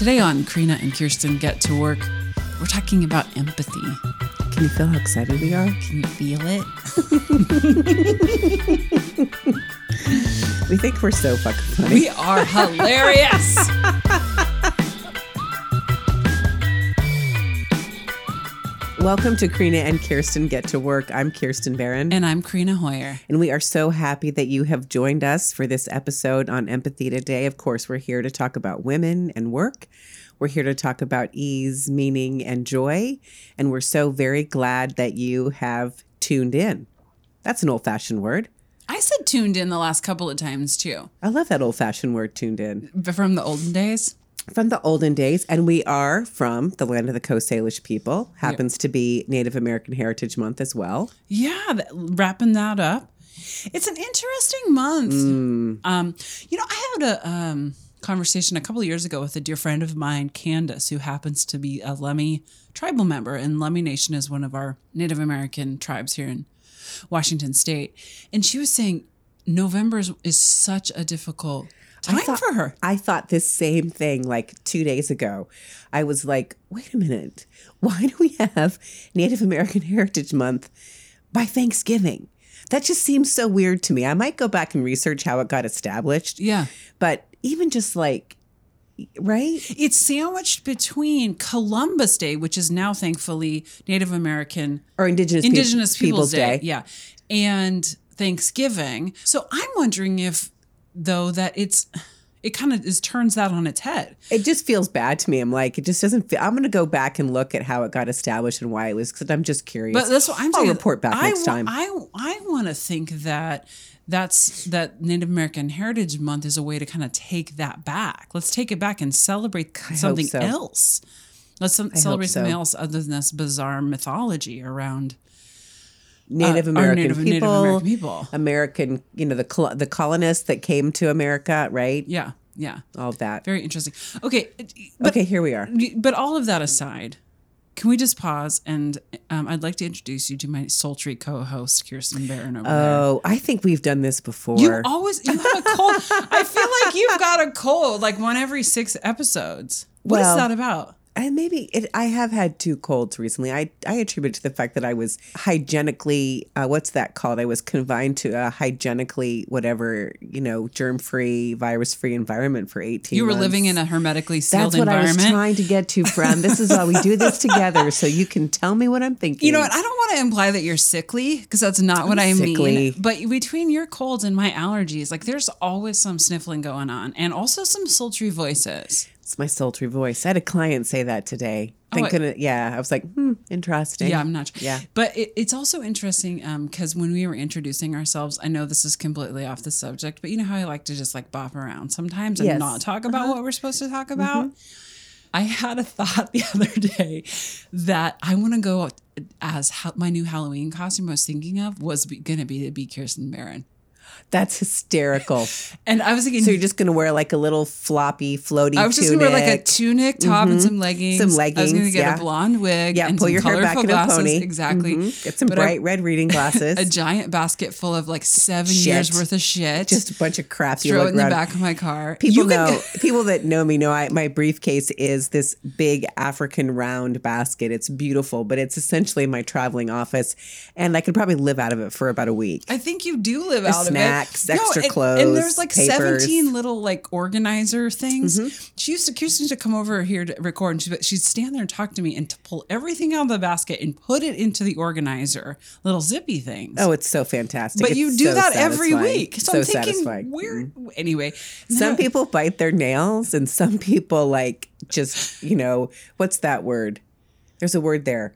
Today on Karina and Kirsten Get to Work, we're talking about empathy. Can you feel how excited we are? Can you feel it? We think we're so fucking funny. We are hilarious. Welcome to Karina and Kirsten Get to Work. I'm Kirsten Barron. and I'm Karina Hoyer. And we are so happy that you have joined us for this episode on empathy today. Of course, we're here to talk about women and work. We're here to talk about ease, meaning, and joy. And we're so very glad that you have tuned in. That's an old fashioned word. I said tuned in the last couple of times too, I love that old fashioned word, tuned in. but from the olden days. From the olden days. And we are from the land of the Coast Salish people. Happens to be Native American Heritage Month as well. Yeah, that, wrapping that up. It's an interesting month. Um, you know, I had a um, conversation a couple of years ago with a dear friend of mine, Candace, who happens to be a Lummi tribal member, and Lummi Nation is one of our Native American tribes here in Washington State. And she was saying November is, is such a difficult time thought- for her. I thought this same thing like two days ago. I was like, wait a minute. Why do we have Native American Heritage Month by Thanksgiving? That just seems so weird to me. I might go back and research how it got established. Yeah. But even just like, right? It's sandwiched between Columbus Day, which is now thankfully Native American Or Indigenous, Indigenous Peoples, Day. Yeah. And Thanksgiving. So I'm wondering if though that it's it kind of is turns that on its head. It just feels bad to me. I'm like, it just doesn't feel. I'm going to go back and look at how it got established and why it was, because I'm just curious. But that's what I'm I'll saying. report back I next time. I I want to think that that's that Native American Heritage Month is a way to kind of take that back. Let's take it back and celebrate something so. else. Let's some, celebrate so. something else other than this bizarre mythology around Native uh, American Native, Native people, American people. American, you know, the the colonists that came to America, right? Yeah, yeah, All of that. very interesting. Okay, but okay, here we are. but all of that aside, can we just pause and um, I'd like to introduce you to my sultry co-host Kirsten Barron over there. Oh, I think we've done this before. You always you have a cold. I feel like you've got a cold, like one every six episodes. What is Well- that about? And maybe it, I have had two colds recently. I I attribute it to the fact that I was hygienically, uh, what's that called? I was confined to a hygienically, whatever you know, germ free, virus free environment for eighteen. You were months. living in a hermetically sealed That's what I was trying to get to, friend. This is why we do this together, so you can tell me what I'm thinking. You know what? I don't want to imply that you're sickly because that's not what I sickly. mean. But between your colds and my allergies, like there's always some sniffling going on and also some sultry voices. It's my sultry voice. I had a client say that today. Oh, Thank I- goodness. Yeah, I was like, hmm, interesting. Yeah, I'm not. sure. Yeah. But it, it's also interesting um, because when we were introducing ourselves, I know this is completely off the subject, but you know how I like to just like bop around sometimes and Yes. not talk about uh-huh. what we're supposed to talk about? Mm-hmm. I had a thought the other day that I want to go as my new Halloween costume I was thinking of was going to be to be Kirsten Barron. That's hysterical. And I was thinking, so you're just gonna wear like a little floppy, floaty. I was just gonna wear like a tunic. top and some leggings. Some I was gonna leggings, get yeah. a blonde wig. Yeah, and pull your hair back in a pony. Exactly. Mhm. Get some But bright red reading glasses. a giant basket full of like seven Shit. years worth of shit. just a bunch of crap. you throw it in the back of my car. People You know. people that know me know I, my briefcase is this big African round basket. It's beautiful, but it's essentially my traveling office, and I could probably live out of it for about a week. I think you do live out snacks, of it. Extra and, clothes, and there's like papers. Mm-hmm. 17 little like organizer things. She used to Kirsten used to come over here to record, and she, she'd stand there and talk to me and to pull everything out of the basket and put it into the organizer, little zippy things. oh, it's so fantastic! but It's you do so that every week. So, so I'm thinking, satisfying. where? Mhm. Anyway, Some people bite their nails, and some people like just you know what's that word? There's a word there.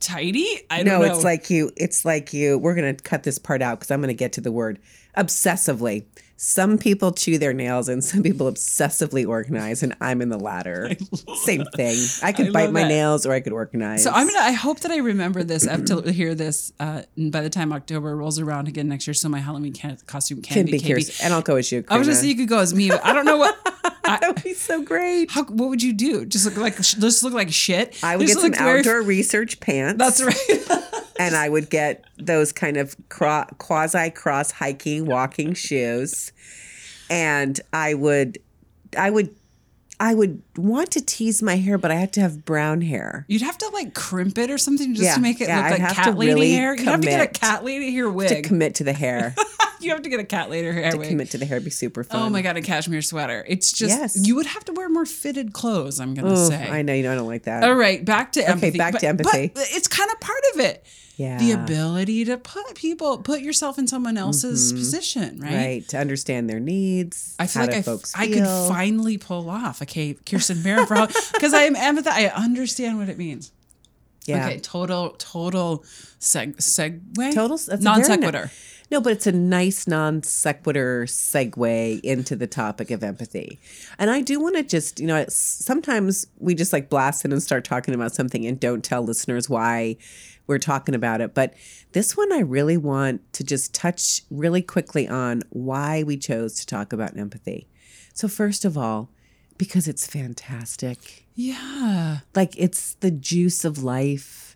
Tidy. I don't No, know. it's like you. It's like you. We're gonna cut this part out because I'm gonna get to the word obsessively. Some people chew their nails and some people obsessively organize, and I'm in the latter. Same thing. I could I bite my that. nails or I could organize. So I'm gonna. I hope that I remember this. I have to hear this uh, by the time October rolls around again next year. So my Halloween can- costume can, can be, be curious, and I'll go as you. I was Karina. say you could go as me, but I don't know what. that would be so great. how, what would you do? Just look like just look like shit. I would Just get some very- outdoor research pants. That's right. and I would get those kind of cro- quasi cross hiking walking shoes, and I would, I would, I would want to tease my hair, but I had to have brown hair. You'd have to like crimp it or something just Yeah, to make it yeah, look I'd like cat lady really hair. You'd have to get a cat lady hair wig. To commit to the hair. you have to get a cat lady hair to wig. commit to the hair be super fun. Oh my god, a cashmere sweater. It's just Yes. you would have to wear more fitted clothes. I'm gonna Oh, say. I know you know I don't like that. All right, back to empathy. Okay, back But- to empathy. But it's kind of part of it. yeah. The ability to put people, put yourself in someone else's position, right? Mm-hmm. right. To understand their needs. I feel like I, folks I could finally pull off a okay, Kirsten Barron because I am empathetic. I understand what it means. Yeah. Okay, total, total seg segue. Total that's a very non sequitur. No, but it's a nice non sequitur segue into the topic of empathy. And I do want to just, you know, sometimes we just like blast in and start talking about something and don't tell listeners why we're talking about it. But this one, I really want to just touch really quickly on why we chose to talk about empathy. So, first of all, because it's fantastic Yeah. like it's the juice of life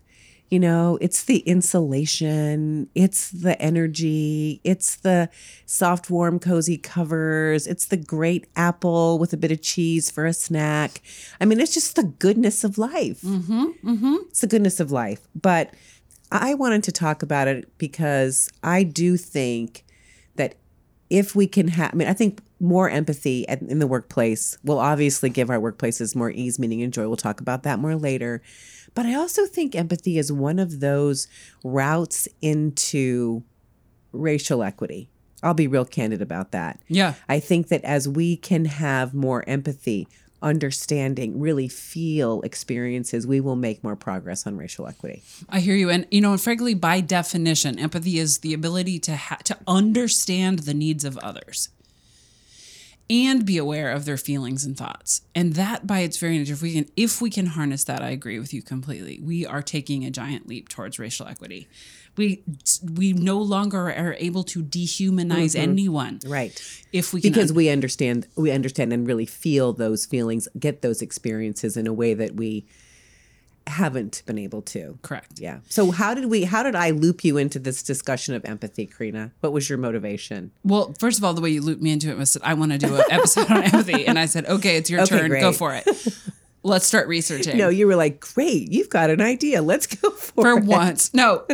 you know it's the insulation it's the energy it's the soft warm cozy covers it's the great apple with a bit of cheese for a snack i mean it's just the goodness of life mm-hmm, mm-hmm. it's the goodness of life but i wanted to talk about it because i do think that if we can have, I mean, I think more empathy at, in the workplace will obviously give our workplaces more ease, meaning, and joy. We'll talk about that more later. But I also think empathy is one of those routes into racial equity. I'll be real candid about that. Yeah. I think that as we can have more empathy, understanding, really feel experiences, we will make more progress on racial equity. I hear you, and you know, frankly, by definition, empathy is the ability to ha- to understand the needs of others and be aware of their feelings and thoughts. And that, by its very nature, if we can, if we can harness that, I agree with you completely. We are taking a giant leap towards racial equity. We we no longer are able to dehumanize mm-hmm. anyone Right. if we can because we understand we understand and really feel those feelings get those experiences in a way that we haven't been able to correct. yeah so how did we how did i loop you into this discussion of empathy karina what was your motivation Well, first of all, the way you looped me into it was that I want to do an episode on empathy, and I said, "Okay, it's your Okay, turn. Go for it. Let's start researching." no you were like great you've got an idea let's go for, for it For once. No.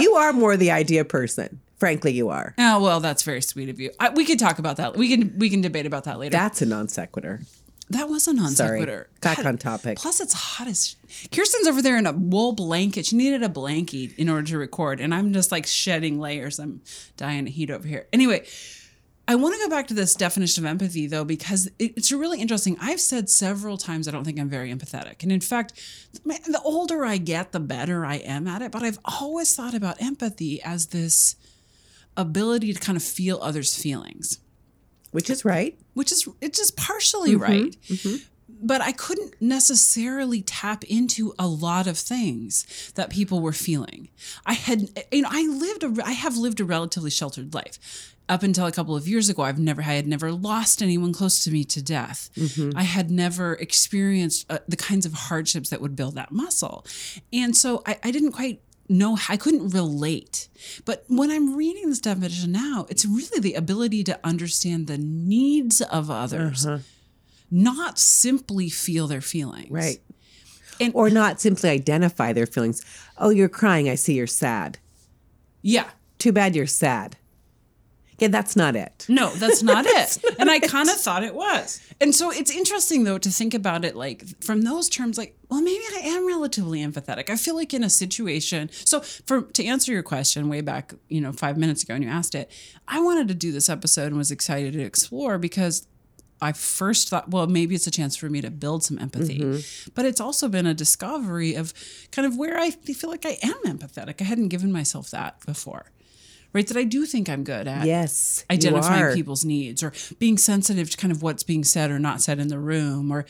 you are more the idea person frankly you are Oh well, that's very sweet of you. I, we could talk about that. We can we can debate about that later. that's a non sequitur that was a non sequitur. back on topic Plus, it's hot as Kirsten's over there in a wool blanket. She needed a blanket in order to record, and I'm just like shedding layers. I'm dying of heat over here. Anyway, I want to go back to this definition of empathy though, because it's really interesting. I've said several times I don't think I'm very empathetic, and in fact, the older I get, the better I am at it. But I've always thought about empathy as this ability to kind of feel others' feelings which is right which is it's just partially mm-hmm, right. Mm-hmm. But I couldn't necessarily tap into a lot of things that people were feeling. I had, you know, I lived a, I have lived a relatively sheltered life. Up until a couple of years ago, I've never, I had never lost anyone close to me to death. Mm-hmm. I had never experienced uh, the kinds of hardships that would build that muscle. And so I, I didn't quite know, I couldn't relate. But when I'm reading this definition now, it's really the ability to understand the needs of others, uh-huh. not simply feel their feelings. right. And or not simply identify their feelings. Oh you're crying. I see you're sad. Yeah, too bad you're sad yeah that's not it No, that's not it. and I kind of thought it was. And so it's interesting though to think about it like from those terms like, well maybe I am relatively empathetic. I feel like in a situation. So for to answer your question way back, you know, 5 minutes ago when you asked it, I wanted to do this episode and was excited to explore because I first thought, well, maybe it's a chance for me to build some empathy. Mm-hmm. But it's also been a discovery of kind of where I feel like I am empathetic. I hadn't given myself that before. Right? That I do think I'm good at yes identifying people's needs or being sensitive to kind of what's being said or not said in the room or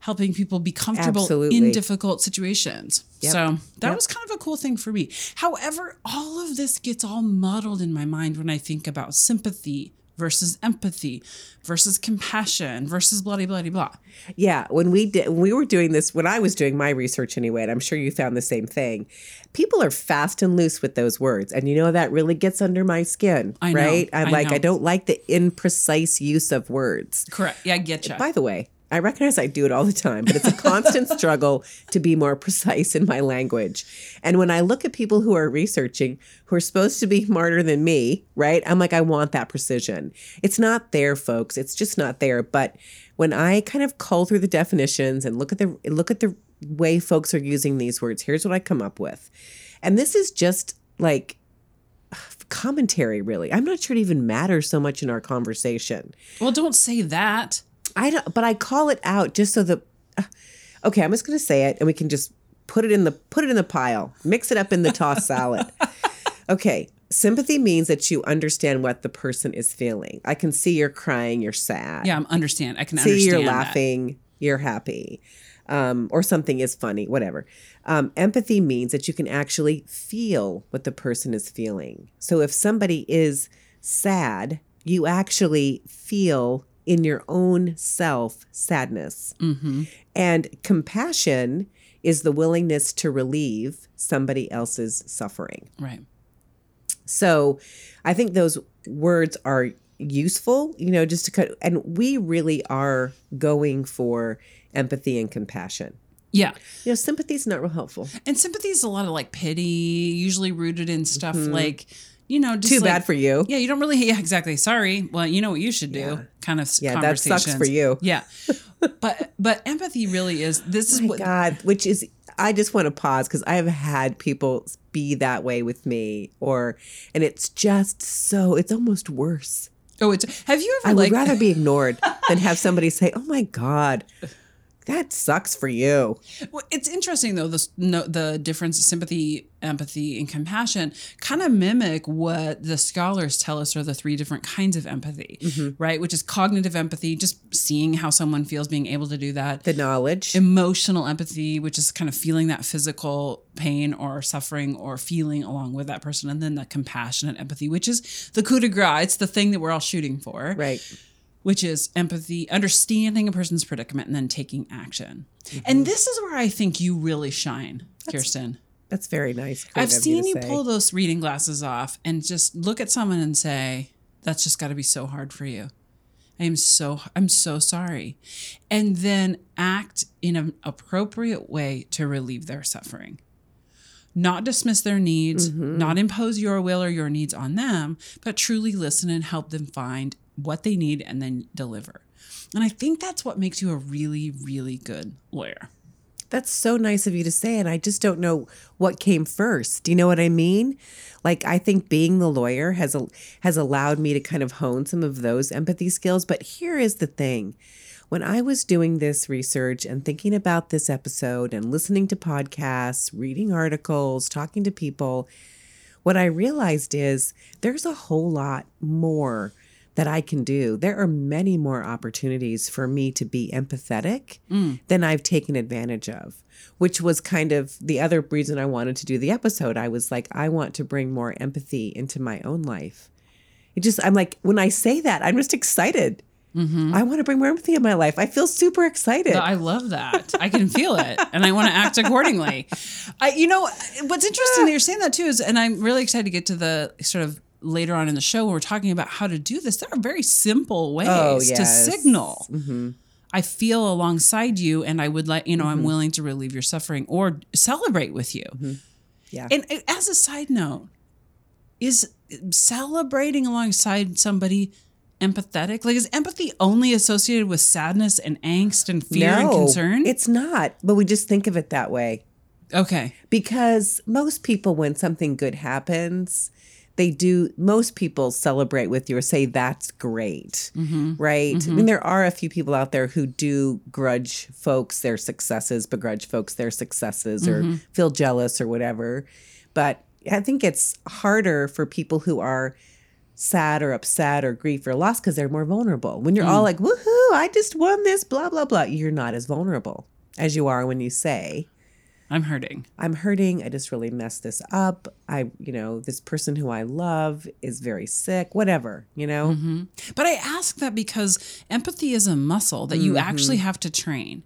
helping people be comfortable Absolutely. in difficult situations. Yep. So that Yep. was kind of a cool thing for me. However, all of this gets all muddled in my mind when I think about sympathy versus empathy versus compassion versus blah, blah, blah, blah. Yeah, when we did when we were doing this, when I was doing my research anyway, and I'm sure you found the same thing. People are fast and loose with those words, and you know that really gets under my skin, I know, right? I'm I like, know. I don't like the imprecise use of words. Correct. Yeah, I get you. By the way, I recognize I do it all the time, but it's a constant struggle to be more precise in my language. And when I look at people who are researching, who are supposed to be smarter than me, right? I'm like, I want that precision. It's not there, folks. It's just not there. But when I kind of cull through the definitions and look at the look at the way folks are using these words, here's what I come up with. And this is just like commentary, really. I'm not sure it even matters so much in our conversation. well, don't say that. I don't, but I call it out just so the. Uh, okay, I'm just going to say it, and we can just put it in the put it in the pile, mix it up in the tossed salad. Okay, sympathy means that you understand what the person is feeling. I can see you're crying, you're sad. Yeah, I'm understand. I can see understand. you're that. laughing, you're happy, um, or something is funny, whatever. Um, empathy means that you can actually feel what the person is feeling. So if somebody is sad, you actually feel in your own self sadness. Mm-hmm. And compassion is the willingness to relieve somebody else's suffering. Right. So I think those words are useful, you know, just to cut. And we really are going for empathy and compassion. Yeah. You know, sympathy is not real helpful. And sympathy is a lot of like pity, usually rooted in stuff like, you know, just. Too like- bad for you. Yeah, you don't really. Yeah, exactly. Sorry. Well, you know what you should do. Yeah. Kind of Yeah, that sucks for you. Yeah, but but empathy really is. This is what. God, which is, I just want to pause because I have had people be that way with me, or, and it's just so, it's almost worse. Oh, it's. Have you ever? I ever would rather be ignored than have somebody say, oh my God, that sucks for you. Well, it's interesting though. The no, the difference, sympathy, empathy, and compassion, kind of mimic what the scholars tell us are the three different kinds of empathy, Mm-hmm. right? Which is cognitive empathy, just seeing how someone feels, being able to do that. The knowledge. emotional empathy, which is kind of feeling that physical pain or suffering or feeling along with that person, and then the compassionate empathy, which is the coup de grace. It's the thing that we're all shooting for, right. Which is empathy, understanding a person's predicament, and then taking action. Mm-hmm. And this is where I think you really shine, Kirsten. That's very nice. I've seen to you pull those reading glasses off and just look at someone and say, "That's just got to be so hard for you." I am so I'm so sorry, and then act in an appropriate way to relieve their suffering. Not dismiss their needs, Mm-hmm. not impose your will or your needs on them, but truly listen and help them find what they need and then deliver. And I think that's what makes you a really, really good lawyer. That's so nice of you to say. And I just don't know what came first. Do you know what I mean? Like I think being the lawyer has has allowed me to kind of hone some of those empathy skills. But here is the thing. When I was doing this research and thinking about this episode and listening to podcasts, reading articles, talking to people, what I realized is there's a whole lot more that I can do. There are many more opportunities for me to be empathetic mm. than I've taken advantage of, which was kind of the other reason I wanted to do the episode. I was like, I want to bring more empathy into my own life. It just, I'm like, when I say that, I'm just excited. Mm-hmm. I want to bring more empathy in my life. I feel super excited. I love that. I can feel it, and I want to act accordingly. I, you know, what's interesting that you're saying that too is, and I'm really excited to get to the sort of later on in the show when we're talking about how to do this. There are very simple ways Oh, to yes. signal. I feel alongside you, and I would like, you know, Mm-hmm. I'm willing to relieve your suffering or celebrate with you. Yeah. And as a side note, is celebrating alongside somebody empathetic? Like, is empathy only associated with sadness and angst and fear and concern? It's not, but we just think of it that way. okay. because most people when something good happens they do most people celebrate with you or say that's great mm-hmm. right? Mm-hmm. I mean there are a few people out there who do grudge folks their successes begrudge folks their successes or mm-hmm. feel jealous or whatever. But i think it's harder for people who are sad or upset or grief or loss because they're more vulnerable. When you're all mm. like woohoo i just won this blah blah blah you're not as vulnerable as you are when you say I'm hurting. I'm hurting. I just really messed this up. I, you know, this person who I love is very sick, whatever, you know? Mm-hmm. But I ask that because empathy is a muscle that you actually mm-hmm. have to train.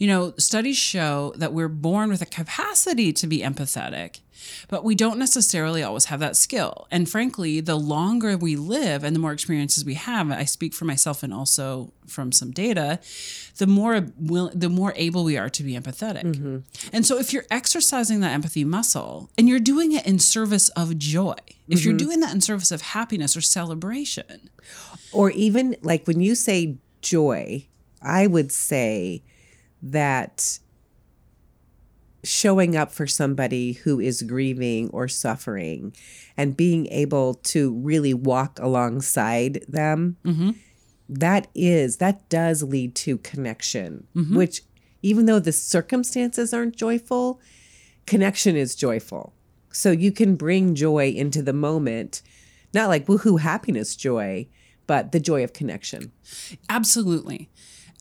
You know, studies show that we're born with a capacity to be empathetic, but we don't necessarily always have that skill. And frankly, the longer we live and the more experiences we have, I speak for myself and also from some data, the more will, the more able we are to be empathetic. Mm-hmm. And so if you're exercising that empathy muscle and you're doing it in service of joy, if you're mm-hmm. doing that in service of happiness or celebration, Or even like when you say joy, I would say that showing up for somebody who is grieving or suffering and being able to really walk alongside them mm-hmm. that is that does lead to connection mm-hmm. which even though the circumstances aren't joyful connection is joyful so you can bring joy into the moment not like woohoo happiness joy but the joy of connection Absolutely.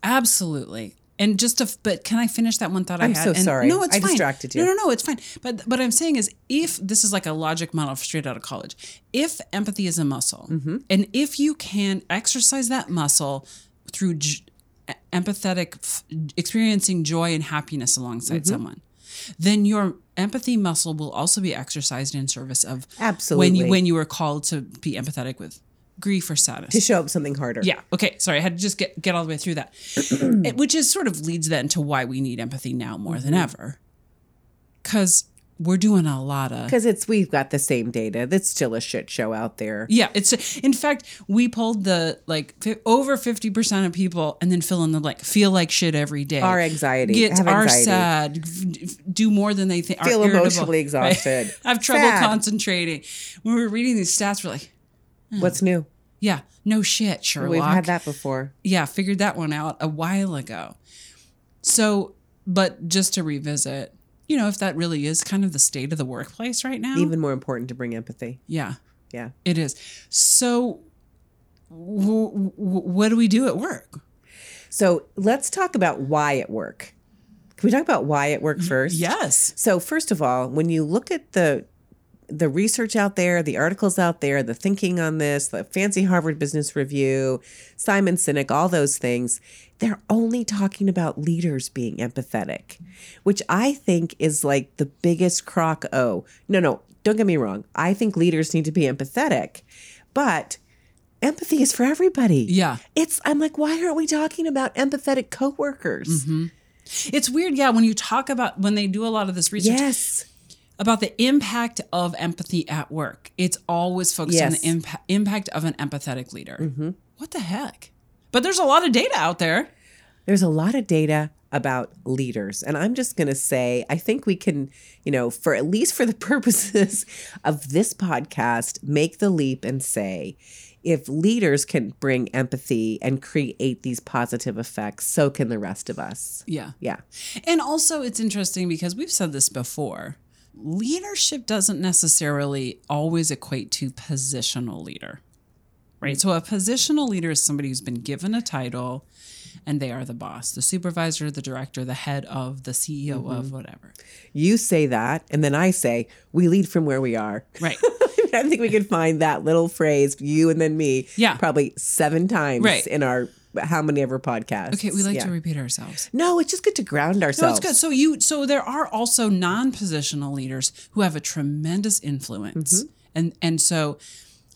Absolutely. And just to, but can I finish that one thought I I'm so And- sorry. No, it's fine. I fine. distracted you. No, no, no, it's fine. But what I'm saying is, if this is like a logic model straight out of college, if empathy is a muscle, Mm-hmm. and if you can exercise that muscle through j- empathetic, f- experiencing joy and happiness alongside Mm-hmm. someone, then your empathy muscle will also be exercised in service of when Absolutely. you when you are called to be empathetic with grief or sadness. to show up something harder Yeah. Okay. Sorry, I had to just get get all the way through that, It- which is sort of leads then to why we need empathy now more than mm-hmm. ever, because we're doing a lot of. because it's we've got the same data that's still a shit show out there Yeah, it's in fact we pulled the like fi- over fifty percent of people, and then fill in the like feel like shit every day. Our anxiety, get anxiety. sad, f- f- do more than they think, Feel irritable, emotionally right? exhausted. have trouble Sad. concentrating. When we were reading these stats, we're like, Hmm. what's new yeah, no shit, Sherlock. we've had that before yeah, figured that one out a while ago. So, but just to revisit, you know, if that really is kind of the state of the workplace right now, even more important to bring empathy yeah, yeah it is. So, w- w- what do we do at work? so let's talk about why at work can we talk about why at work mm-hmm. first Yes. So first of all, when you look at the the research out there, the articles out there, the thinking on this, the fancy Harvard Business Review, Simon Sinek, all those things, they're only talking about leaders being empathetic, which I think is like the biggest crock Oh, No, no, don't get me wrong. I think leaders need to be empathetic, but empathy is for everybody. Yeah. It's I'm like, why aren't we talking about empathetic coworkers? Mm-hmm. It's weird, yeah, when you talk about when they do a lot of this research Yes. About the impact of empathy at work, it's always focused on the impa- impact of an empathetic leader. Mm-hmm. What the heck? But there's a lot of data out there. there's a lot of data about leaders and i'm just going to say i think we can you know for at least for the purposes of this podcast make the leap and say if leaders can bring empathy and create these positive effects so can the rest of us Yeah. yeah And also, it's interesting because we've said this before leadership doesn't necessarily always equate to positional leader, right? Mm. So, a positional leader is somebody who's been given a title and they are the boss, the supervisor, the director, the head of, the CEO of, mm-hmm. whatever. you say that and then i say we lead from where we are Right. i think we could find that little phrase you and then me Yeah. probably seven times Right. in our how many ever podcasts Okay, we like Yeah. to repeat ourselves. no it's just good to ground ourselves. No, it's good. So you so there are also non-positional leaders who have a tremendous influence. Mm-hmm. And and so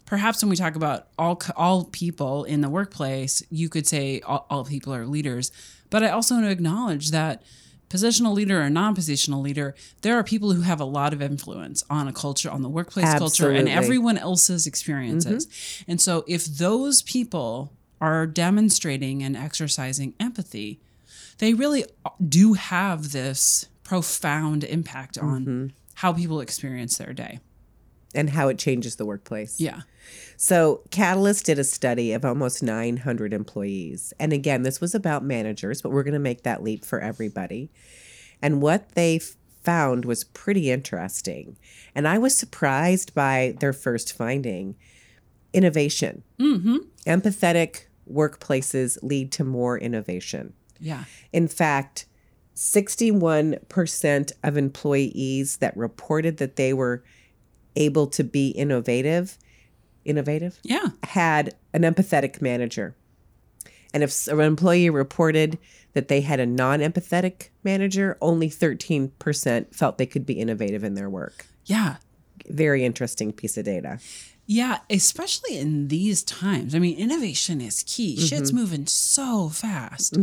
perhaps when we talk about all all people in the workplace, you could say all, all people are leaders, but I also want to acknowledge that positional leader or non-positional leader, there are people who have a lot of influence on a culture, on the workplace culture and everyone else's experiences. Mm-hmm. And so if those people are demonstrating and exercising empathy, they really do have this profound impact on how people experience their day. and how it changes the workplace. Yeah. So, Catalyst did a study of almost 900 employees. And again, this was about managers, but we're going to make that leap for everybody. And what they found was pretty interesting. And I was surprised by their first finding innovation. Mm-hmm. Empathetic workplaces lead to more innovation. Yeah. In fact, 61% of employees that reported that they were able to be innovative, innovative, Yeah. had an empathetic manager. And if an employee reported that they had a non empathetic manager, only 13% felt they could be innovative in their work. Yeah. Very interesting piece of data. Yeah, especially in these times. I mean, innovation is key. Shit's Mm-hmm. moving so fast.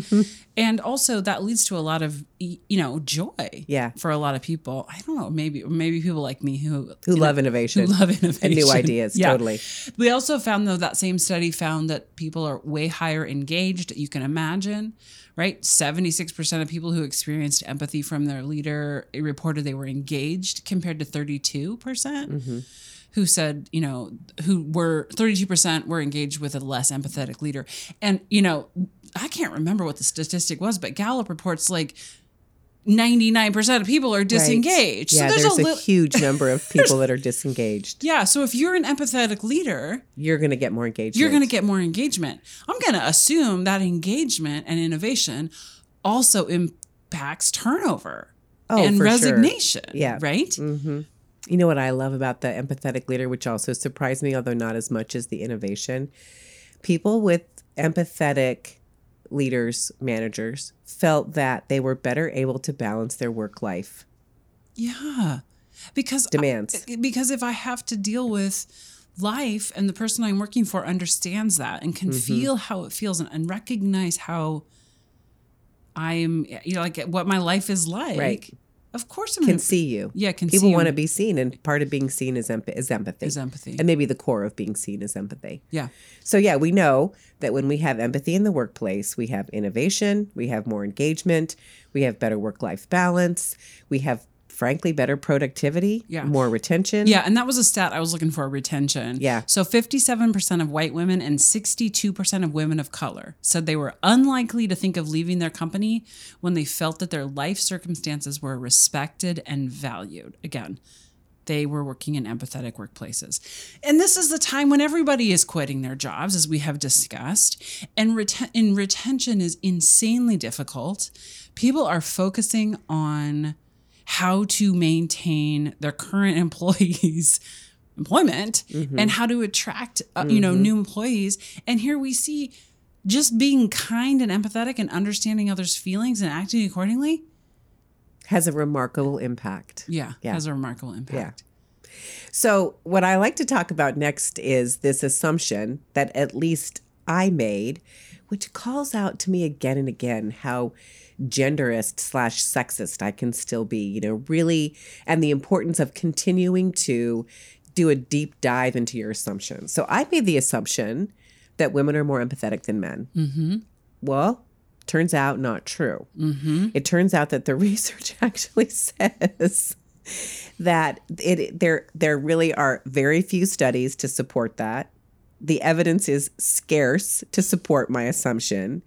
And also that leads to a lot of you know, joy. Yeah. For a lot of people. I don't know, maybe maybe people like me who Who you know, love innovation. who love innovation and new ideas, Yeah. totally. We also found though that same study found that people are way higher engaged. You can imagine, right? Seventy six percent of people who experienced empathy from their leader reported they were engaged, compared to thirty two percent Mm-hmm. Who said, you know, who were thirty two percent were engaged with a less empathetic leader. And you know, I can't remember what the statistic was, but Gallup reports like. 99% of people are disengaged. Yeah, so there's, there's, a a, little huge number of people that are disengaged. yeah, so if you're an empathetic leader, You're going to get more engagement. you're going to get more engagement. I'm going to assume that engagement and innovation also impacts turnover Oh, and for sure. resignation. Yeah. Right? Mm-hmm. You know what I love about the empathetic leader, which also surprised me, although not as much as the innovation? People with empathetic leaders, managers, felt that they were better able to balance their work life Yeah. Because demands. because if I have to deal with life and the person I'm working for understands that and can Mm-hmm. feel how it feels and, and recognize how I'm you know like what my life is like. Right. Of course I'm can gonna, see you. yeah, can People want to be seen, and part of being seen is, emp- is empathy. is empathy. And maybe the core of being seen is empathy. yeah. So, yeah, we know that when we have empathy in the workplace, we have innovation, we have more engagement, we have better work life balance, we have, frankly, better productivity, Yeah. more retention. Yeah, and that was a stat I was looking for retention. Yeah. So 57% of white women and 62% of women of color said they were unlikely to think of leaving their company when they felt that their life circumstances were respected and valued. Again, they were working in empathetic workplaces. And this is the time when everybody is quitting their jobs, as we have discussed. And reten- and retention is insanely difficult. People are focusing on how to maintain their current employees employment and how to attract uh, you know new employees and here we see just being kind and empathetic and understanding others feelings and acting accordingly Has a remarkable impact. yeah, Yeah. has a remarkable impact yeah. So, what I like to talk about next is this assumption that at least I made, which calls out to me again and again how genderist slash sexist I can still be, you know, really, and the importance of continuing to do a deep dive into your assumptions. So, I made the assumption that women are more empathetic than men. Mm-hmm. Well, turns out not true. Mm-hmm. It turns out that the research actually says that it there there really are very few studies to support that. The evidence is scarce to support my assumption.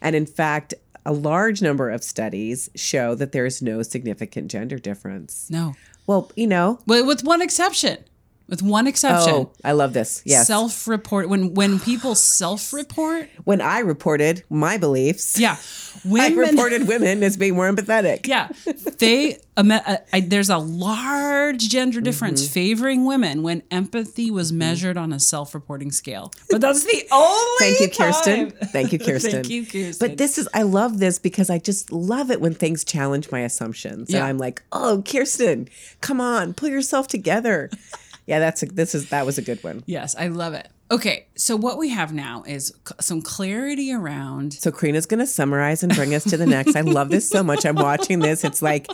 And in fact, a large number of studies show that there is no significant gender difference. no. Well, you know, well, with one exception with one exception oh, I love this. Yes. self-report when when people self-report when I reported my beliefs, yeah I reported women as being more empathetic. yeah they um, uh, I, there's a large gender difference Mm-hmm. favoring women when empathy was measured on a self-reporting scale but that's the only Thank you, Kirsten. time. Thank you, Kirsten. Thank you, Kirsten. But this is, I love this because I just love it when things challenge my assumptions. Yeah. And I'm like, oh, Kirsten, come on, pull yourself together. Yeah, that's a, this is, that was a good one. Yes, I love it. Okay, so what we have now is c- some clarity around. So Karina's going to summarize and bring us to the next. I love this so much. I'm watching this. It's like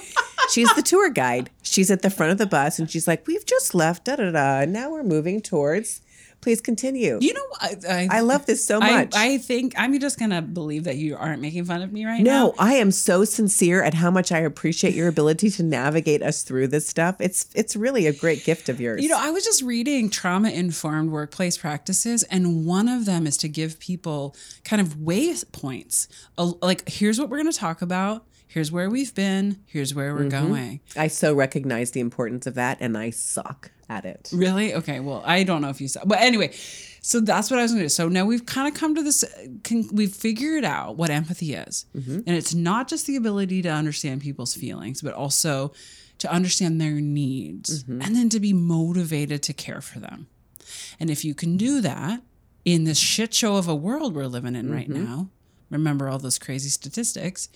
she's the tour guide. She's at the front of the bus and she's like, we've just left, da da da. And now we're moving towards, please continue. You know, I I, I love this so much. I think I'm just gonna believe that you aren't making fun of me right No, now. No, I am so sincere at how much I appreciate your ability to navigate us through this stuff. It's it's really a great gift of yours. You know, I was just reading trauma informed workplace practices, and one of them is to give people kind of waypoints. Uh, Like, here's what we're going to talk about. Here's where we've been. Here's where we're Mm-hmm. going. I so recognize the importance of that, and I suck at it. Really? Okay. Well, I don't know if you saw, but anyway, So that's what I was going to do. So now we've kind of come to this, can, we've figured out what empathy is. Mm-hmm. And it's not just the ability to understand people's feelings, but also to understand their needs mm-hmm. and then to be motivated to care for them. And if you can do that in this shit show of a world we're living in right mm-hmm. now, remember all those crazy statistics,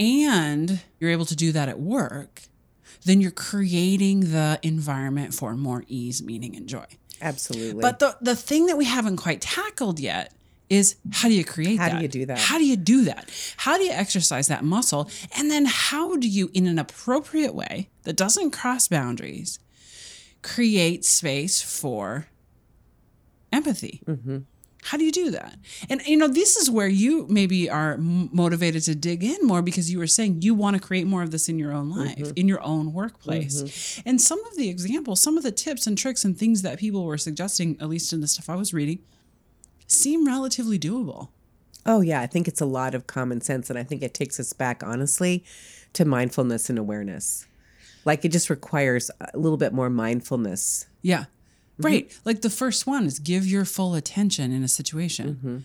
and you're able to do that at work, then you're creating the environment for more ease, meaning, and joy. Absolutely. But the the thing that we haven't quite tackled yet is how do you create How that? do you do that? How do you do that? How do you exercise that muscle? And then how do you in an appropriate way that doesn't cross boundaries create space for empathy? Mm-hmm. How do you do that? And you know, this is where you maybe are motivated to dig in more because you were saying you want to create more of this in your own life, Mm-hmm. in your own workplace. And some of the examples, some of the tips and tricks and things that people were suggesting, at least in the stuff I was reading, seem relatively doable. Oh, yeah. I think it's a lot of common sense. And I think it takes us back, honestly, to mindfulness and awareness. Like it just requires a little bit more mindfulness. Yeah. Mm-hmm. Right. Like the first one is give your full attention in a situation. Mm-hmm.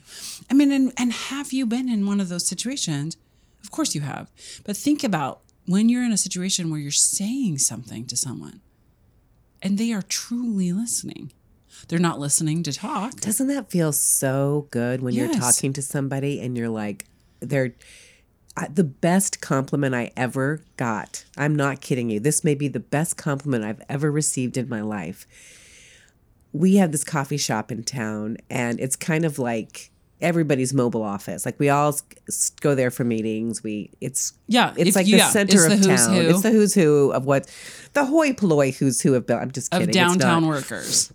I mean, and, and have you been in one of those situations? Of course you have. But think about when you're in a situation where you're saying something to someone and they are truly listening. They're not listening to talk. Doesn't that feel so good when you're talking to somebody and you're like, they're I, the best compliment I ever got. I'm not kidding you. This may be the best compliment I've ever received in my life. We have this coffee shop in town, and it's kind of like everybody's mobile office. Like we all go there for meetings. We it's Yeah, it's if- like yeah, the center of the town. who. It's the who's who of what the hoi polloi who's who of. Built. I'm just kidding. Not downtown workers.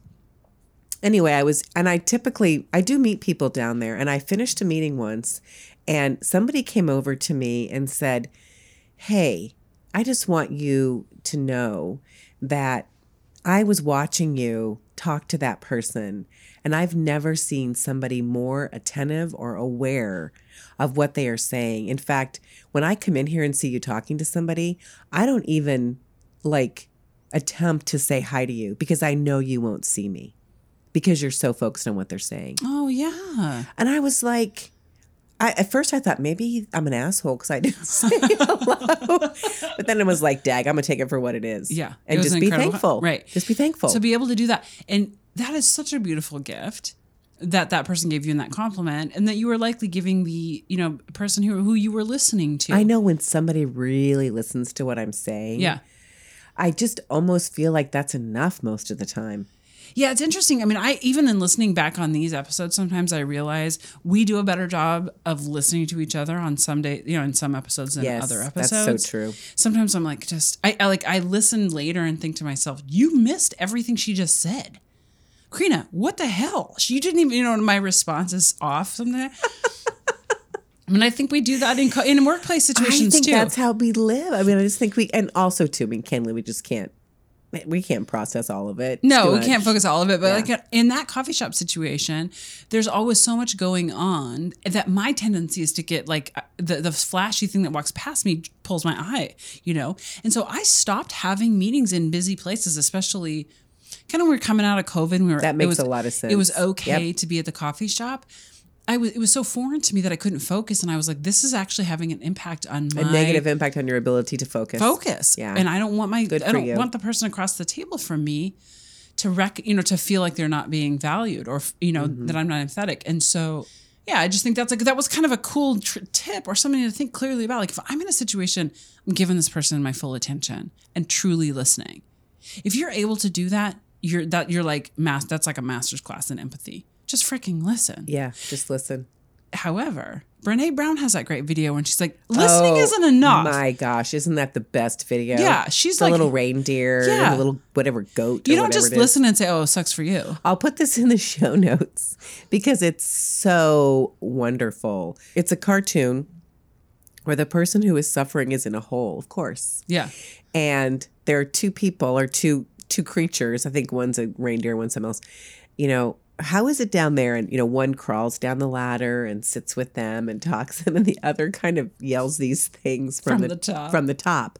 anyway, I was, and I typically, I do meet people down there, and I finished a meeting once, and somebody came over to me and said, Hey, I just want you to know that I was watching you talk to that person, and I've never seen somebody more attentive or aware of what they are saying. In fact, when I come in here and see you talking to somebody, I don't even like attempt to say hi to you because I know you won't see me because you're so focused on what they're saying. Oh yeah. And I was like, I, at first I thought maybe I'm an asshole because I didn't say hello. but then it was like, dag, I'm going to take it for what it is. Yeah, And just an be thankful. right. Just be thankful. to be able to do that and that is such a beautiful gift that that person gave you in that compliment and that you were likely giving the you know person who, who you were listening to I know when somebody really listens to what I'm saying. yeah I just almost feel like that's enough most of the time. Yeah it's interesting i mean i even in listening back on these episodes sometimes i realize we do a better job of listening to each other on some day you know in some episodes than Yes, other episodes. that's so true. sometimes i'm like just I, I like i listen later and think to myself you missed everything she just said Karina, what the hell? She didn't even, you know, my response is off something. I mean, I think we do that in co- in workplace I situations think too. that's how we live. I mean, I just think we, and also too, I mean, Kenley, we just can't, we can't process all of it. It's no, we can't focus all of it, but Yeah. like in that coffee shop situation, there's always so much going on that my tendency is to get like uh, the the flashy thing that walks past me pulls my eye, you know. And so I stopped having meetings in busy places, especially kind of when we were coming out of COVID. We were That it makes was- a lot of sense. It was okay Yep. to be at the coffee shop. I was it was so foreign to me that I couldn't focus, and I was like, "This is actually having an impact on my A negative impact on your ability to focus. focus. Yeah. And I don't want my Good I don't you. want the person across the table from me to rec you know to feel like they're not being valued or you know Mm-hmm. that I'm not empathetic. And so yeah, I just think that's like that was kind of a cool tr- tip or something to think clearly about. Like if I'm in a situation, I'm giving this person my full attention and truly listening. If you're able to do that, you're that you're like mass. That's like a master's class in empathy. Just freaking listen. Yeah, just listen. However, Brene Brown has that great video when she's like, listening Oh, isn't enough. My gosh, isn't that the best video? Yeah, she's the like- little reindeer, Yeah. the little whatever goat. you don't just listen and say, "Oh, it sucks for you." I'll put this in the show notes because it's so wonderful. It's a cartoon where the person who is suffering is in a hole, of course, Yeah, and there are two people or two two creatures. I think one's a reindeer, one's something else. You know, how is it down there? And you know, one crawls down the ladder and sits with them and talks, and then the other kind of yells these things from, From the, the top. From the top,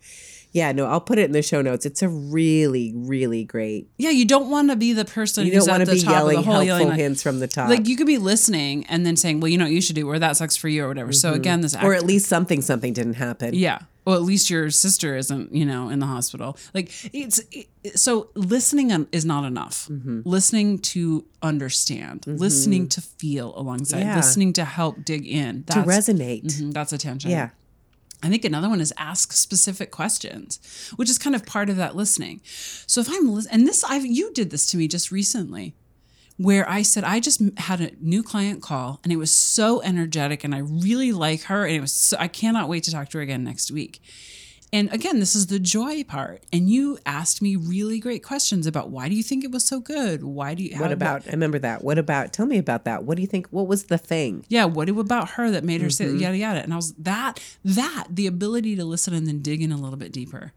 Yeah, no, I'll put it in the show notes. It's a really, really great. Yeah, you don't want to be the person You who's don't want to the be yelling of the whole, helpful yelling like, hints from the top. like you could be listening and then saying, "Well, you know what you should do," or "That sucks for you," or whatever. So again, this Mm-hmm. or at least something, something didn't happen. yeah. Well, at least your sister isn't, you know, in the hospital. Like it's it, so listening is not enough. Mm-hmm. Listening to understand, listening to feel alongside, Yeah. listening to help dig in. To resonate. Mhm, that's attention. Yeah. I think another one is ask specific questions, which is kind of part of that listening. So if I'm and this I've you did this to me just recently where I said I just had a new client call and it was so energetic and I really like her and it was so, I cannot wait to talk to her again next week. And again, this is the joy part. And you asked me really great questions about why do you think it was so good? Why do you What about, I remember that. What about, tell me about that. What do you think, what was the thing? yeah, what about her that made her Mm-hmm. say yada yada? And I was that that the ability to listen and then dig in a little bit deeper.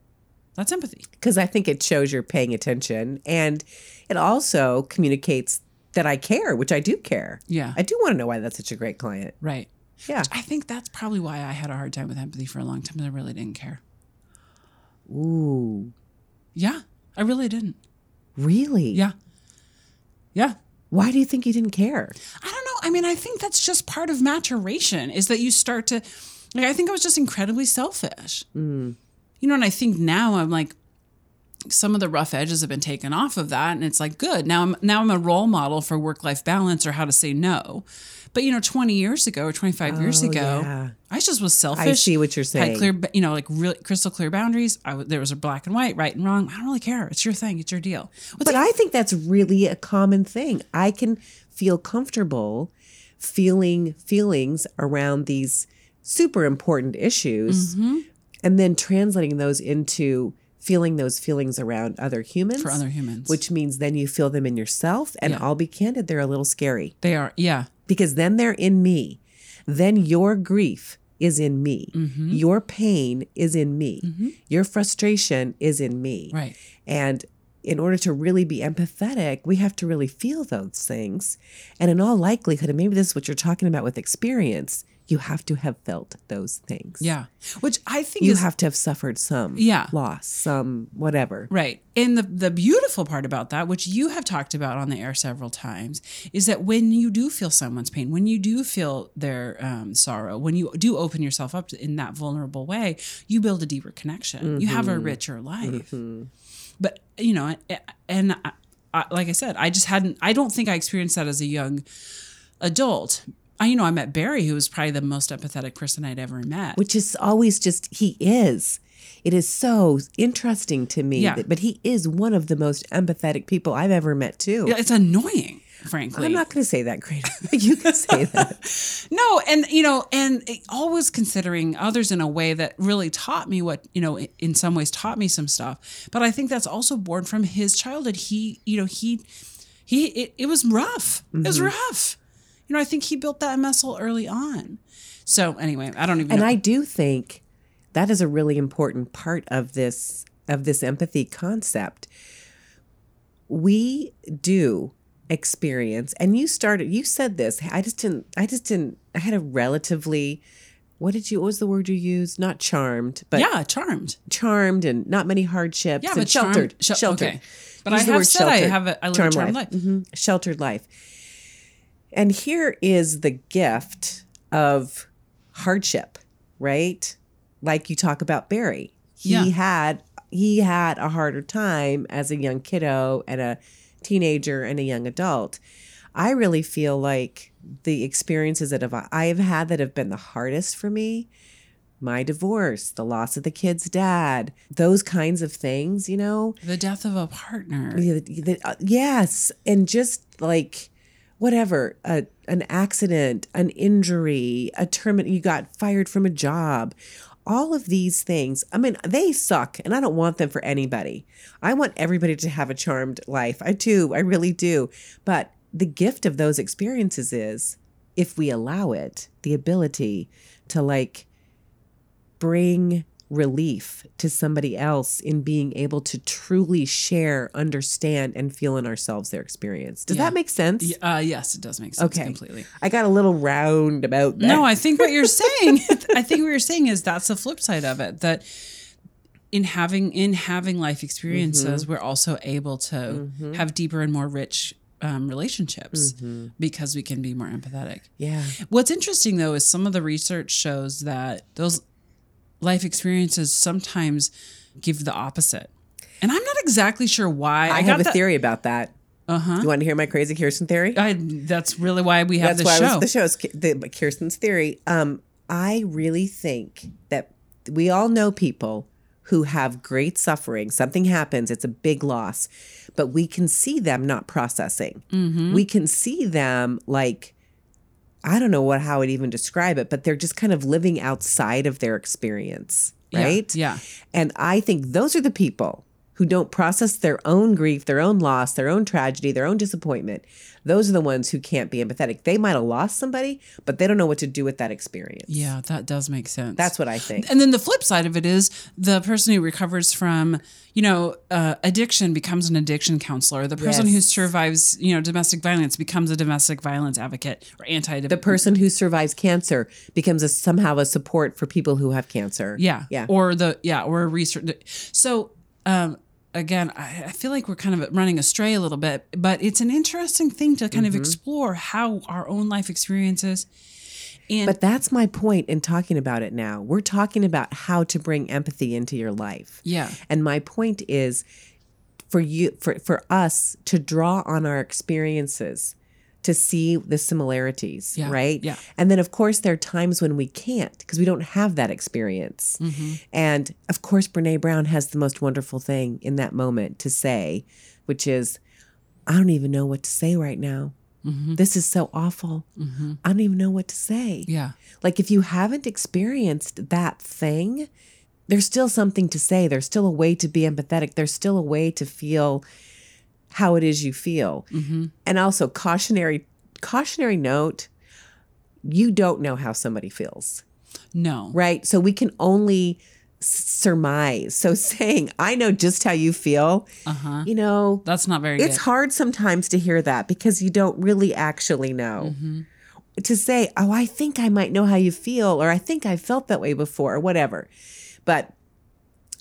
That's empathy. Because I think it shows you're paying attention. And it also communicates that I care, which I do care. Yeah. I do want to know why that's such a great client. Right. Yeah. I think that's probably why I had a hard time with empathy for a long time. I really didn't care. Ooh, Yeah, I really didn't. really? Yeah. Yeah. Why do you think you didn't care? I don't know. I mean, I think that's just part of maturation is that you start to, like, I think I was just incredibly selfish. Mm. You know, and I think now I'm like, some of the rough edges have been taken off of that, and it's like good. Now I'm now I'm a role model for work life balance or how to say no. But you know, 20 years ago or 25 years Oh, ago, yeah. I just was selfish. I see what you're saying Had clear, you know, like real, crystal clear boundaries. I there was a black and white, right and wrong. I don't really care. It's your thing. It's your deal. What's But I think that's really a common thing. I can feel comfortable feeling feelings around these super important issues Mm-hmm. and then translating those into feeling those feelings around other humans. for other humans? Which means then you feel them in yourself. And Yeah. I'll be candid, they're a little scary they are. Yeah. because then they're in me. Then your grief is in me. Mm-hmm. Your pain is in me. Your frustration is in me. Right. And in order to really be empathetic, we have to really feel those things. And in all likelihood, and maybe this is what you're talking about with experience, you have to have felt those things. Yeah. Which I think You is have to have suffered some Yeah. loss, some whatever. Right. And the the beautiful part about that, which you have talked about on the air several times, is that when you do feel someone's pain, when you do feel their um, sorrow, when you do open yourself up in that vulnerable way, you build a deeper connection. You have a richer life. But you know, and I, I, like I said, I just hadn't. I don't think I experienced that as a young adult. I, you know, I met Barry, who was probably the most empathetic person I'd ever met. Which is always just, he is. It is so interesting to me. Yeah. that- but he is one of the most empathetic people I've ever met, too. Yeah, it's annoying, frankly. I'm not going to say that, Greta. you can say that. No, and you know, and always considering others in a way that really taught me what you know, in some ways taught me some stuff. But I think that's also born from his childhood. He, you know, he, he, it, it was rough. It was mm-hmm. rough. You know, I think he built that muscle early on. So anyway, I don't even. and know. I do think that is a really important part of this of this empathy concept. We do experience, and you started. You said this. I just didn't. I just didn't. I had a relatively. What did you? What was the word you used? Not charmed, but yeah, charmed. charmed, and not many hardships. Yeah, and but charmed- sheltered. sheltered. okay. But Use I have said I have a- I live a Charmed charmed life. Mhm. Sheltered life. And here is the gift of hardship, right? Like you talk about Barry. He Yeah. had he had a harder time as a young kiddo and a teenager and a young adult. I really feel like the experiences that have I have had that have been the hardest for me, my divorce, the loss of the kid's dad, those kinds of things, you know, The death of a partner. the- the- uh, yes, and just like whatever, a, an accident, an injury, a term, you got fired from a job. All of these things, I mean, they suck, and I don't want them for anybody. I want everybody to have a charmed life. I do, I really do. But the gift of those experiences is, if we allow it, the ability to like bring relief to somebody else in being able to truly share, understand, and feel in ourselves their experience. Does Yeah. that make sense? Uh, yes, it does make sense Okay. completely. I got a little round about that. No, I think what you're saying, I think what you're saying is that's the flip side of it. That in having in having life experiences, we're also able to have deeper and more rich um, relationships because we can be more empathetic. Yeah. What's interesting though is some of the research shows that those life experiences sometimes give the opposite. And I'm not exactly sure why. I, got have a that- theory about that. Uh huh. You want to hear my crazy Kirsten theory? I, that's really why we have That's this why show. I the show's the Kirsten's theory. Um, I really think that we all know people who have great suffering. Something happens, it's a big loss, but we can see them not processing. Mm-hmm. We can see them like I don't know what how I'd even describe it, but they're just kind of living outside of their experience, Yeah, right? yeah. And I think those are the people who don't process their own grief, their own loss, their own tragedy, their own disappointment. Those are the ones who can't be empathetic. They might have lost somebody, but they don't know what to do with that experience. Yeah, that does make sense. That's what I think. and then the flip side of it is the person who recovers from, you know, uh, addiction becomes an addiction counselor. The person who survives, you know, domestic violence becomes a domestic violence advocate or anti. The person who survives cancer becomes a, somehow a support for people who have cancer. Yeah. Yeah. Or the yeah, or a research. So um again, I, I feel like we're kind of running astray a little bit, but it's an interesting thing to kind Mm-hmm. of explore how our own life experiences and But that's my point in talking about it now. We're talking about how to bring empathy into your life. yeah. And my point is for you for for us to draw on our experiences to see the similarities, Yeah, right? yeah. And then of course there are times when we can't because we don't have that experience. Mm-hmm. And of course Brene Brown has the most wonderful thing in that moment to say, which is I don't even know what to say right now. This is so awful. I don't even know what to say. Mm-hmm. Yeah. Like if you haven't experienced that thing, there's still something to say. There's still a way to be empathetic. There's still a way to feel how it is you feel. And also cautionary cautionary note, you don't know how somebody feels, No. right? So we can only surmise. So saying, "I know just how you feel." Uh-huh. You know, That's not very it's good. hard sometimes to hear that because you don't really actually know. Mm-hmm. To say, oh, I think I might know how you feel, or I think I felt that way before, or whatever. But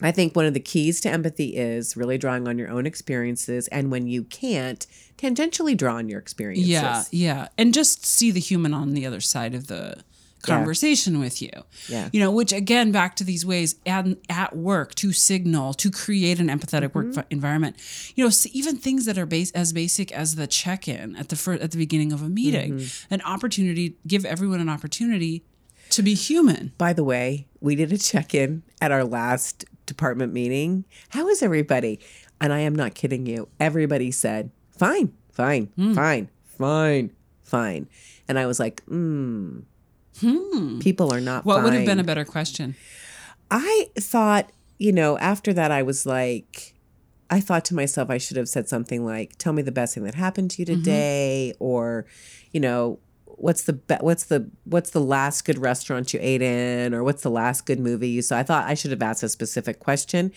I think one of the keys to empathy is really drawing on your own experiences. And when you can't, tangentially draw on your experiences. Yeah, yeah. And just see the human on the other side of the conversation with you. Yeah. You know, which again, back to these ways at, at work to signal, to create an empathetic Mm-hmm. work environment. You know, even things that are base, as basic as the check in at the fir- at the beginning of a meeting, Mm-hmm. an opportunity, give everyone an opportunity to be human. By the way, we did a check in at our last department meeting. How is everybody? And I am not kidding you. Everybody said, fine, fine, Hmm. fine, fine, fine. And I was like, mm, people are not Hmm. What would have been a better question? I thought, you know, after that, I was like, I thought to myself, I should have said something like, "Tell me the best thing that happened to you Mm-hmm. today," or, you know, what's the be- what's the what's the last good restaurant you ate in, or what's the last good movie you saw. I thought I should have asked a specific question,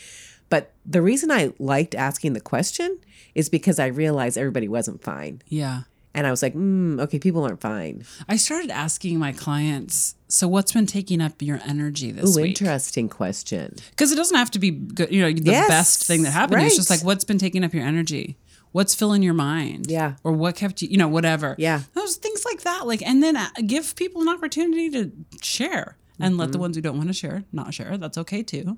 but the reason I liked asking the question is because I realized everybody wasn't fine, Yeah. and I was like, mm, okay, people aren't fine. I started asking my clients, so what's been taking up your energy this Ooh, week? interesting question. Because it doesn't have to be good, you know, the Yes, best thing that happened. It's just like what's been taking up your energy, what's filling your mind, Yeah. or what kept you, you know, whatever. Yeah. those things like that. Like, and then uh, give people an opportunity to share, and let the Mm-hmm. ones who don't want to share not share. That's okay too.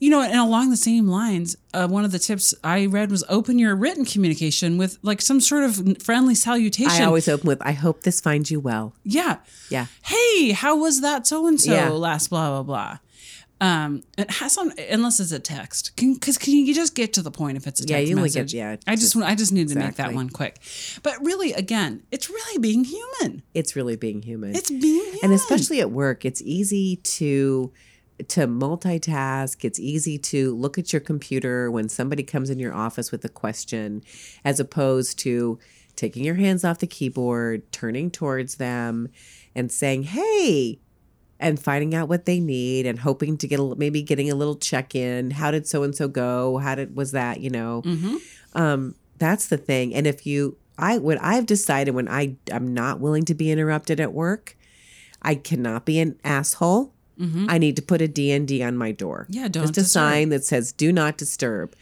You know, and along the same lines, uh, one of the tips I read was open your written communication with like some sort of friendly salutation. I always open with, "I hope this finds you well." yeah, Yeah. hey, how was that so and so last blah blah blah. Um, it has on unless it's a text, because can, you just get to the point if it's a Yeah, text you only get- message? yeah, I just I just need to make that one quick. But really, again, it's really being human. It's really being human. It's being human, and especially at work, it's easy to to multitask. It's easy to look at your computer when somebody comes in your office with a question as opposed to taking your hands off the keyboard, turning towards them and saying, "Hey, and finding out what they need and hoping to get a, maybe getting a little check in. How did so and so go? How did was that? You know, um, that's the thing. And if you, I what I've decided when I I'm not willing to be interrupted at work, I cannot be an asshole. I need to put a DND on my door. Mm-hmm. Yeah, don't Just a disturb. sign that says do not disturb.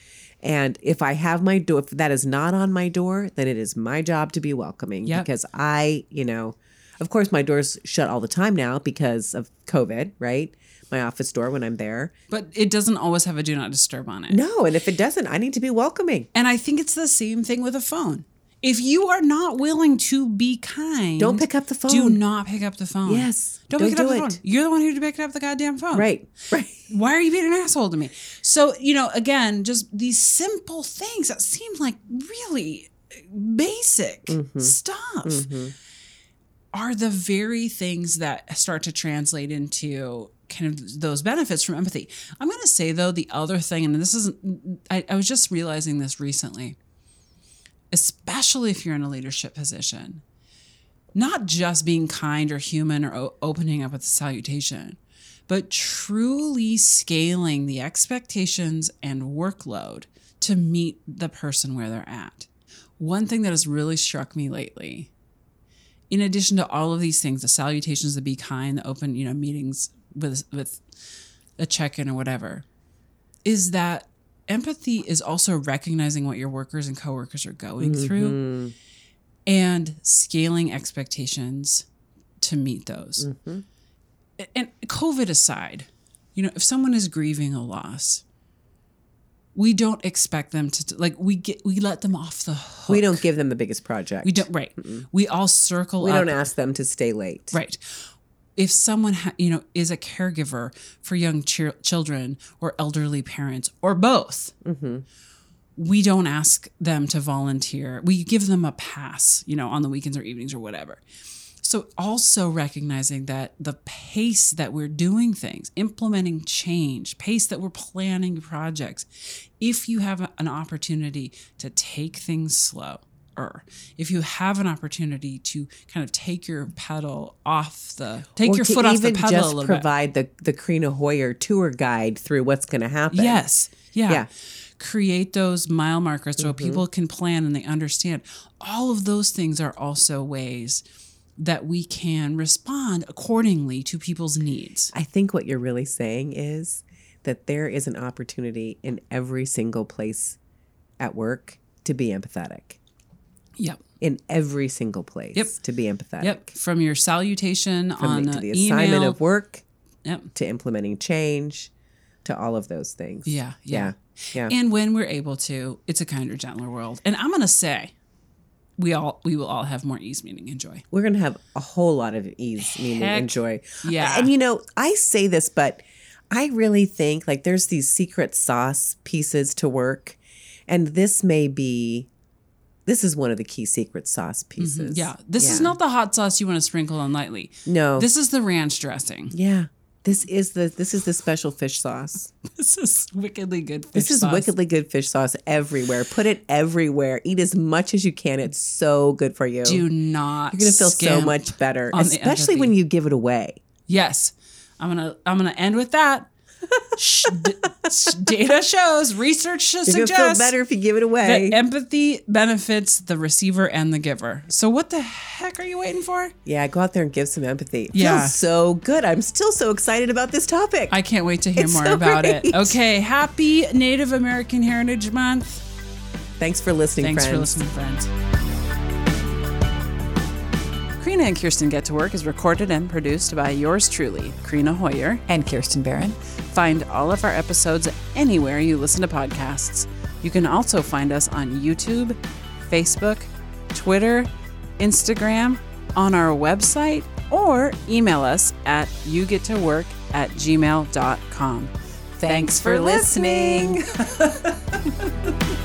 And if I have my door, if that is not on my door, then it is my job to be welcoming Yep. because I, you know, of course my door's shut all the time now because of COVID, right? My office door when I'm there. But it doesn't always have a do not disturb on it. No, and if it doesn't, I need to be welcoming. And I think it's the same thing with a phone. If you are not willing to be kind, Don't pick up the phone. Do not pick up the phone. Yes, Don't, don't pick up do the it. phone. You're the one who picked up the goddamn phone. Right, right. Why are you being an asshole to me? So, you know, again, just these simple things that seem like really basic Mm-hmm. stuff are the very things that start to translate into kind of those benefits from empathy. I'm going to say, though, the other thing, and this isn't, I, I was just realizing this recently, especially if you're in a leadership position, not just being kind or human or o- opening up with a salutation, but truly scaling the expectations and workload to meet the person where they're at. One thing that has really struck me lately, in addition to all of these things, the salutations, the be kind, the open, you know, meetings with with a check-in or whatever, is that empathy is also recognizing what your workers and coworkers are going through mm-hmm. and scaling expectations to meet those. Mm-hmm. A- And COVID aside, you know, if someone is grieving a loss, we don't expect them to like we get we let them off the hook. We don't give them the biggest project. we don't right. We all circle We up don't ask them to stay late. Right. If someone, ha- you know, is a caregiver for young chil- children or elderly parents or both, mm-hmm. we don't ask them to volunteer. We give them a pass, you know, on the weekends or evenings or whatever. So also recognizing that the pace that we're doing things, implementing change, pace that we're planning projects, if you have an opportunity to take things slow, or if you have an opportunity to kind of take your pedal off the take Or your foot off the pedal a just little bit. provide the the Karina Hoyer tour guide through what's going to happen. Yes. Yeah. Yeah. Create those mile markers so Mm-hmm. people can plan and they understand. All of those things are also ways that we can respond accordingly to people's needs. I think what you're really saying is that there is an opportunity in every single place at work to be empathetic. Yep. In every single place Yep. to be empathetic. Yep. From your salutation From on the, to the, assignment email. of work Yep. to implementing change to all of those things. Yeah, yeah. Yeah. And when we're able to, it's a kinder, gentler world. And I'm gonna say, we all we will all have more ease, meaning, and joy. We're going to have a whole lot of ease, meaning, Heck and joy. yeah. And you know, I say this, but I really think like there's these secret sauce pieces to work. And this may be, this is one of the key secret sauce pieces. Mm-hmm. Yeah. This is not the hot sauce you want to sprinkle on lightly. No. This is the ranch dressing. yeah. This is the this is the special fish sauce. This is wickedly good fish This is sauce. wickedly good fish sauce everywhere. Put it everywhere. Eat as much as you can. It's so good for you. Do not. You're gonna feel so much better, especially when you give it away. Yes, I'm gonna. I'm gonna end with that. Sh- d- s- data shows, research You're feel suggests better if you give it away. empathy benefits the receiver and the giver. So what the heck are you waiting for? Yeah, go out there and give some empathy. It Yeah. Feels so good. I'm still so excited about this topic. I can't wait to hear It's more so about it. Okay, happy Native American Heritage Month. Thanks for listening, friends. Thanks friends. for listening, friends. Karina and Kirsten Get to Work is recorded and produced by yours truly, Karina Hoyer. and Kirsten Barron. Find all of our episodes anywhere you listen to podcasts. You can also find us on YouTube, Facebook, Twitter, Instagram, on our website, or email us at yougettowork at gmail.com. Thanks for listening.